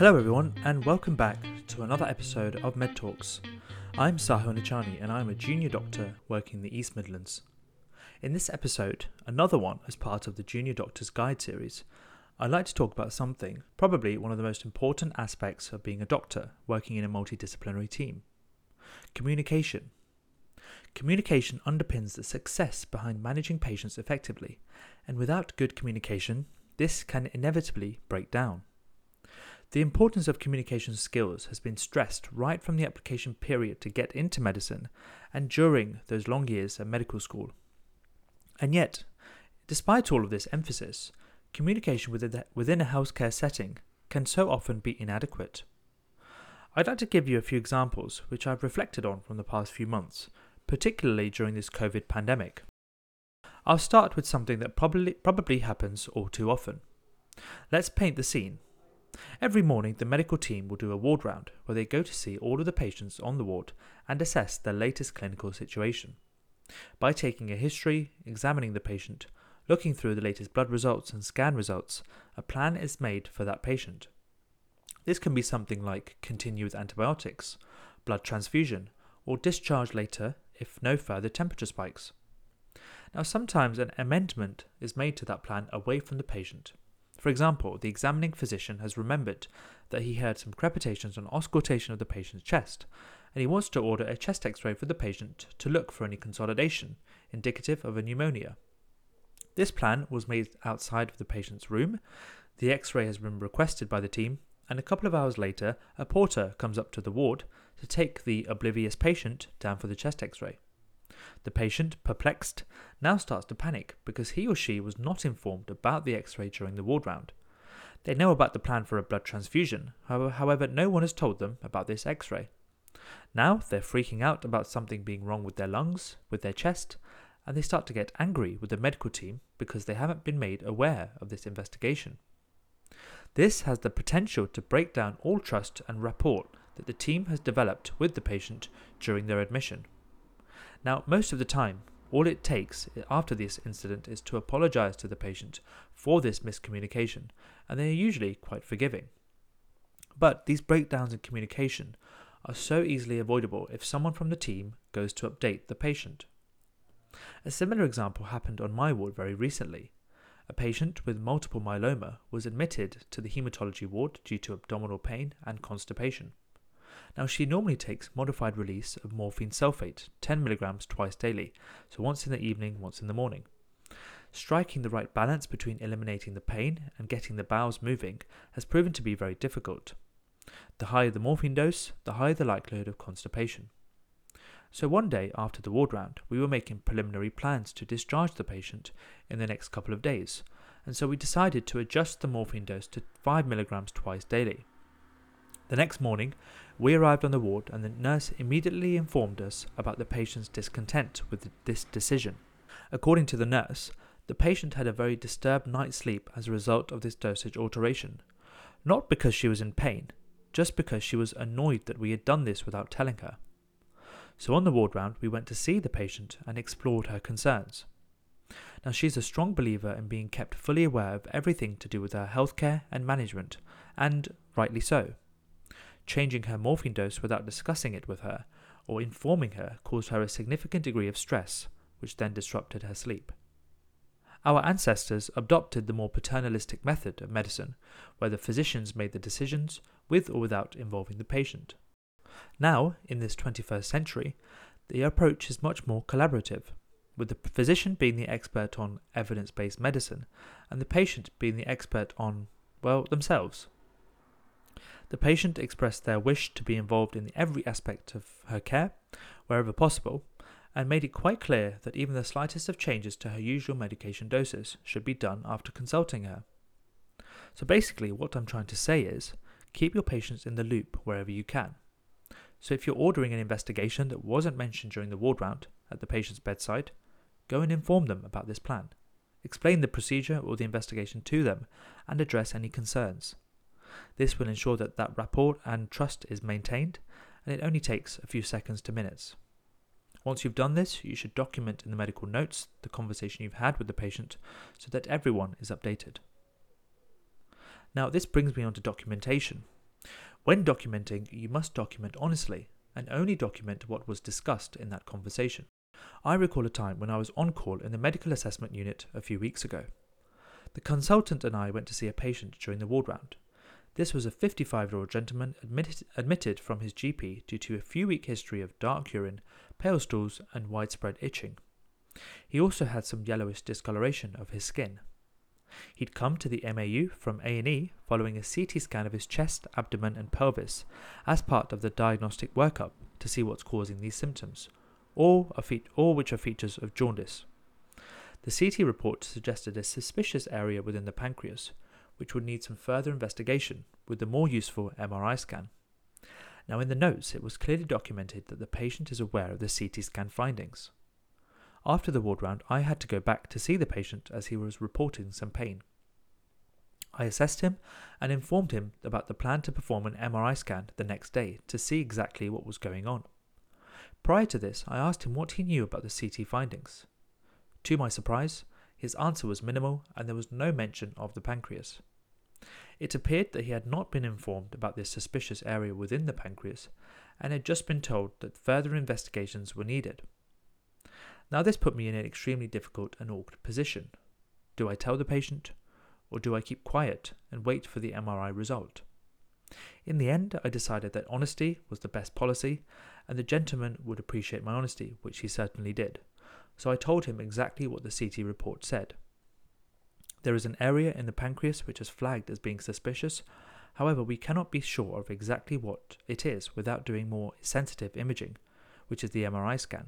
Hello, everyone, and welcome back to another episode of Med Talks. I'm Sahil Nichani, and I'm a junior doctor working in the East Midlands. In this episode, another one as part of the Junior Doctor's Guide series, I'd like to talk about something, probably one of the most important aspects of being a doctor working in a multidisciplinary team communication. Communication underpins the success behind managing patients effectively, and without good communication, this can inevitably break down. The importance of communication skills has been stressed right from the application period to get into medicine and during those long years at medical school. And yet, despite all of this emphasis, communication within a healthcare setting can so often be inadequate. I'd like to give you a few examples which I've reflected on from the past few months, particularly during this COVID pandemic. I'll start with something that probably, probably happens all too often. Let's paint the scene. Every morning, the medical team will do a ward round where they go to see all of the patients on the ward and assess their latest clinical situation. By taking a history, examining the patient, looking through the latest blood results and scan results, a plan is made for that patient. This can be something like continue with antibiotics, blood transfusion, or discharge later if no further temperature spikes. Now, sometimes an amendment is made to that plan away from the patient. For example, the examining physician has remembered that he heard some crepitations on auscultation of the patient's chest, and he wants to order a chest x ray for the patient to look for any consolidation, indicative of a pneumonia. This plan was made outside of the patient's room. The x ray has been requested by the team, and a couple of hours later, a porter comes up to the ward to take the oblivious patient down for the chest x ray. The patient, perplexed, now starts to panic because he or she was not informed about the x ray during the ward round. They know about the plan for a blood transfusion, however, no one has told them about this x ray. Now they're freaking out about something being wrong with their lungs, with their chest, and they start to get angry with the medical team because they haven't been made aware of this investigation. This has the potential to break down all trust and rapport that the team has developed with the patient during their admission. Now, most of the time, all it takes after this incident is to apologize to the patient for this miscommunication, and they are usually quite forgiving. But these breakdowns in communication are so easily avoidable if someone from the team goes to update the patient. A similar example happened on my ward very recently. A patient with multiple myeloma was admitted to the hematology ward due to abdominal pain and constipation. Now, she normally takes modified release of morphine sulfate, 10 mg twice daily, so once in the evening, once in the morning. Striking the right balance between eliminating the pain and getting the bowels moving has proven to be very difficult. The higher the morphine dose, the higher the likelihood of constipation. So one day after the ward round, we were making preliminary plans to discharge the patient in the next couple of days, and so we decided to adjust the morphine dose to 5 mg twice daily. The next morning, we arrived on the ward and the nurse immediately informed us about the patient's discontent with this decision. According to the nurse, the patient had a very disturbed night's sleep as a result of this dosage alteration, not because she was in pain, just because she was annoyed that we had done this without telling her. So on the ward round, we went to see the patient and explored her concerns. Now, she's a strong believer in being kept fully aware of everything to do with her healthcare and management, and rightly so. Changing her morphine dose without discussing it with her or informing her caused her a significant degree of stress, which then disrupted her sleep. Our ancestors adopted the more paternalistic method of medicine, where the physicians made the decisions with or without involving the patient. Now, in this 21st century, the approach is much more collaborative, with the physician being the expert on evidence based medicine and the patient being the expert on, well, themselves. The patient expressed their wish to be involved in every aspect of her care, wherever possible, and made it quite clear that even the slightest of changes to her usual medication doses should be done after consulting her. So basically, what I'm trying to say is keep your patients in the loop wherever you can. So if you're ordering an investigation that wasn't mentioned during the ward round at the patient's bedside, go and inform them about this plan. Explain the procedure or the investigation to them and address any concerns. This will ensure that that rapport and trust is maintained, and it only takes a few seconds to minutes. Once you've done this, you should document in the medical notes the conversation you've had with the patient so that everyone is updated. Now, this brings me on to documentation. When documenting, you must document honestly and only document what was discussed in that conversation. I recall a time when I was on call in the medical assessment unit a few weeks ago. The consultant and I went to see a patient during the ward round. This was a 55 year old gentleman admitted, admitted from his GP due to a few week history of dark urine, pale stools, and widespread itching. He also had some yellowish discoloration of his skin. He'd come to the MAU from A&E following a CT scan of his chest, abdomen and pelvis as part of the diagnostic workup to see what's causing these symptoms, all, fe- all which are features of jaundice. The CT report suggested a suspicious area within the pancreas, which would need some further investigation with the more useful MRI scan. Now, in the notes, it was clearly documented that the patient is aware of the CT scan findings. After the ward round, I had to go back to see the patient as he was reporting some pain. I assessed him and informed him about the plan to perform an MRI scan the next day to see exactly what was going on. Prior to this, I asked him what he knew about the CT findings. To my surprise, his answer was minimal and there was no mention of the pancreas. It appeared that he had not been informed about this suspicious area within the pancreas and had just been told that further investigations were needed. Now, this put me in an extremely difficult and awkward position. Do I tell the patient, or do I keep quiet and wait for the MRI result? In the end, I decided that honesty was the best policy, and the gentleman would appreciate my honesty, which he certainly did. So I told him exactly what the CT report said. There is an area in the pancreas which is flagged as being suspicious, however, we cannot be sure of exactly what it is without doing more sensitive imaging, which is the MRI scan.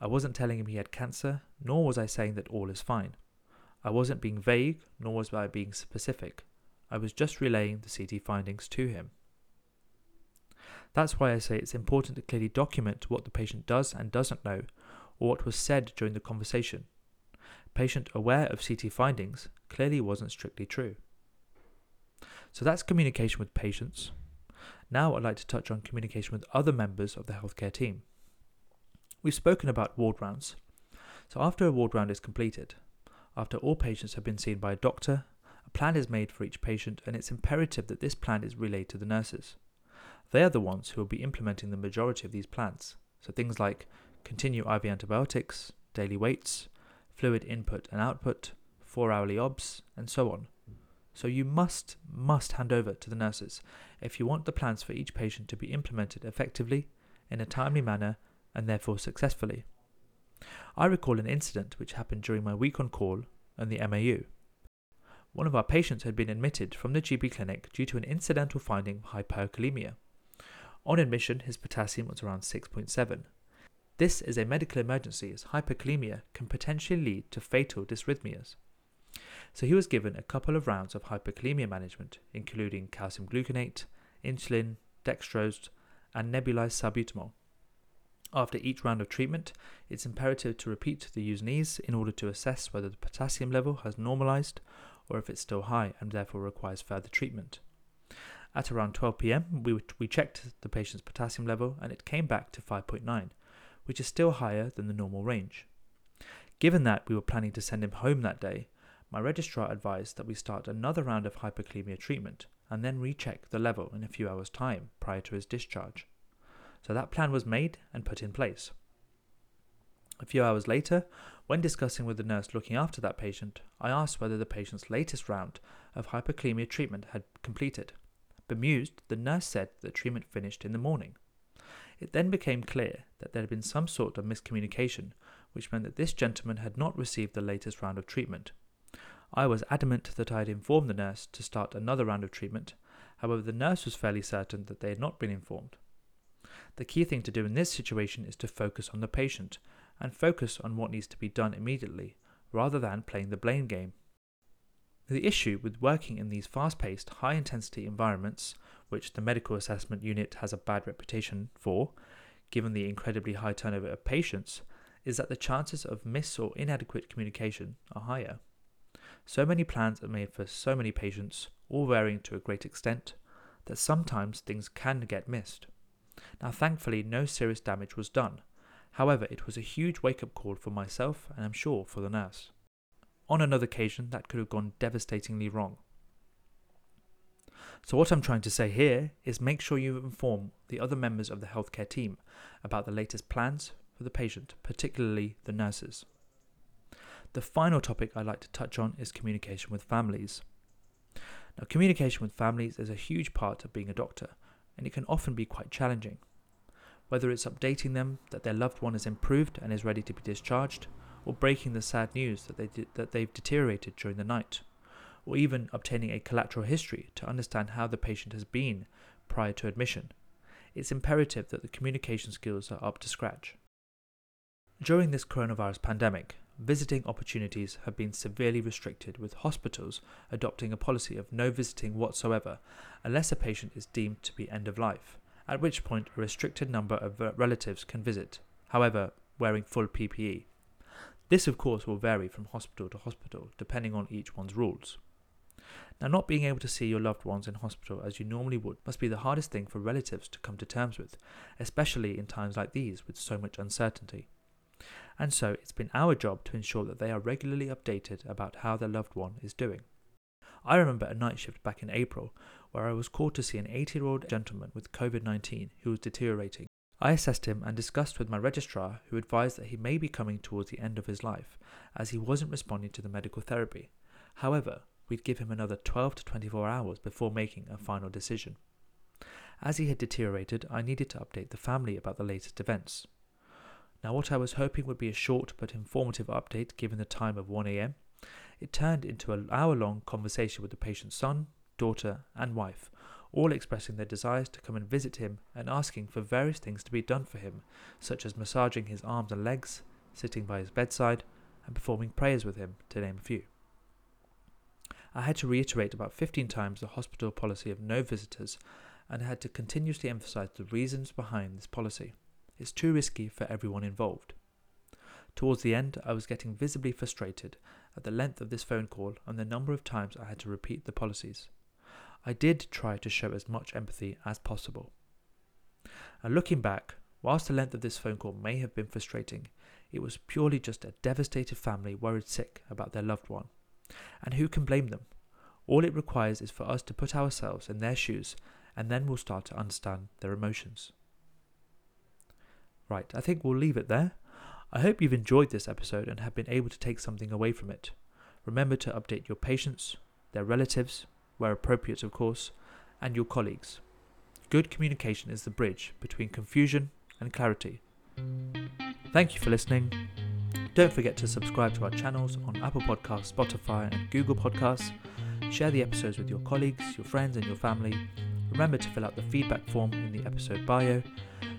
I wasn't telling him he had cancer, nor was I saying that all is fine. I wasn't being vague, nor was I being specific. I was just relaying the CT findings to him. That's why I say it's important to clearly document what the patient does and doesn't know, or what was said during the conversation. Patient aware of CT findings clearly wasn't strictly true. So that's communication with patients. Now I'd like to touch on communication with other members of the healthcare team. We've spoken about ward rounds. So, after a ward round is completed, after all patients have been seen by a doctor, a plan is made for each patient, and it's imperative that this plan is relayed to the nurses. They are the ones who will be implementing the majority of these plans. So, things like continue IV antibiotics, daily weights, fluid input and output, four hourly OBS, and so on. So, you must, must hand over to the nurses if you want the plans for each patient to be implemented effectively, in a timely manner, and therefore successfully. I recall an incident which happened during my week on call and the MAU. One of our patients had been admitted from the GP clinic due to an incidental finding of hyperkalemia. On admission, his potassium was around 6.7. This is a medical emergency as hyperkalemia can potentially lead to fatal dysrhythmias. So he was given a couple of rounds of hyperkalemia management, including calcium gluconate, insulin, dextrose, and nebulized salbutamol. After each round of treatment, it's imperative to repeat the U&Es in order to assess whether the potassium level has normalized or if it's still high and therefore requires further treatment. At around 12 pm, we, we checked the patient's potassium level and it came back to 5.9, which is still higher than the normal range. Given that we were planning to send him home that day, my registrar advised that we start another round of hyperkalemia treatment and then recheck the level in a few hours' time prior to his discharge. So that plan was made and put in place. A few hours later, when discussing with the nurse looking after that patient, I asked whether the patient's latest round of hyperkalemia treatment had completed. Bemused, the nurse said that treatment finished in the morning. It then became clear that there had been some sort of miscommunication, which meant that this gentleman had not received the latest round of treatment. I was adamant that I had informed the nurse to start another round of treatment, however, the nurse was fairly certain that they had not been informed. The key thing to do in this situation is to focus on the patient and focus on what needs to be done immediately, rather than playing the blame game. The issue with working in these fast paced, high intensity environments, which the medical assessment unit has a bad reputation for, given the incredibly high turnover of patients, is that the chances of miss or inadequate communication are higher. So many plans are made for so many patients, all varying to a great extent, that sometimes things can get missed. Now, thankfully, no serious damage was done. However, it was a huge wake up call for myself and I'm sure for the nurse. On another occasion, that could have gone devastatingly wrong. So, what I'm trying to say here is make sure you inform the other members of the healthcare team about the latest plans for the patient, particularly the nurses. The final topic I'd like to touch on is communication with families. Now, communication with families is a huge part of being a doctor, and it can often be quite challenging. Whether it's updating them that their loved one is improved and is ready to be discharged, or breaking the sad news that, they that they've deteriorated during the night, or even obtaining a collateral history to understand how the patient has been prior to admission, it's imperative that the communication skills are up to scratch. During this coronavirus pandemic, visiting opportunities have been severely restricted, with hospitals adopting a policy of no visiting whatsoever unless a patient is deemed to be end of life, at which point a restricted number of relatives can visit, however, wearing full PPE. This, of course, will vary from hospital to hospital depending on each one's rules. Now, not being able to see your loved ones in hospital as you normally would must be the hardest thing for relatives to come to terms with, especially in times like these with so much uncertainty and so it's been our job to ensure that they are regularly updated about how their loved one is doing. I remember a night shift back in April where I was called to see an 80 year old gentleman with COVID 19 who was deteriorating. I assessed him and discussed with my registrar, who advised that he may be coming towards the end of his life as he wasn't responding to the medical therapy. However, we'd give him another 12 to 24 hours before making a final decision. As he had deteriorated, I needed to update the family about the latest events. Now, what I was hoping would be a short but informative update given the time of 1am, it turned into an hour long conversation with the patient's son, daughter, and wife, all expressing their desires to come and visit him and asking for various things to be done for him, such as massaging his arms and legs, sitting by his bedside, and performing prayers with him, to name a few. I had to reiterate about 15 times the hospital policy of no visitors and had to continuously emphasize the reasons behind this policy. It's too risky for everyone involved. Towards the end, I was getting visibly frustrated at the length of this phone call and the number of times I had to repeat the policies. I did try to show as much empathy as possible. And looking back, whilst the length of this phone call may have been frustrating, it was purely just a devastated family worried sick about their loved one. And who can blame them? All it requires is for us to put ourselves in their shoes, and then we'll start to understand their emotions. Right, I think we'll leave it there. I hope you've enjoyed this episode and have been able to take something away from it. Remember to update your patients, their relatives, where appropriate, of course, and your colleagues. Good communication is the bridge between confusion and clarity. Thank you for listening. Don't forget to subscribe to our channels on Apple Podcasts, Spotify, and Google Podcasts. Share the episodes with your colleagues, your friends, and your family. Remember to fill out the feedback form in the episode bio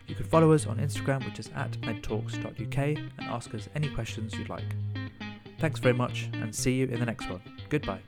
you can follow us on Instagram, which is at medtalks.uk, and ask us any questions you'd like. Thanks very much, and see you in the next one. Goodbye.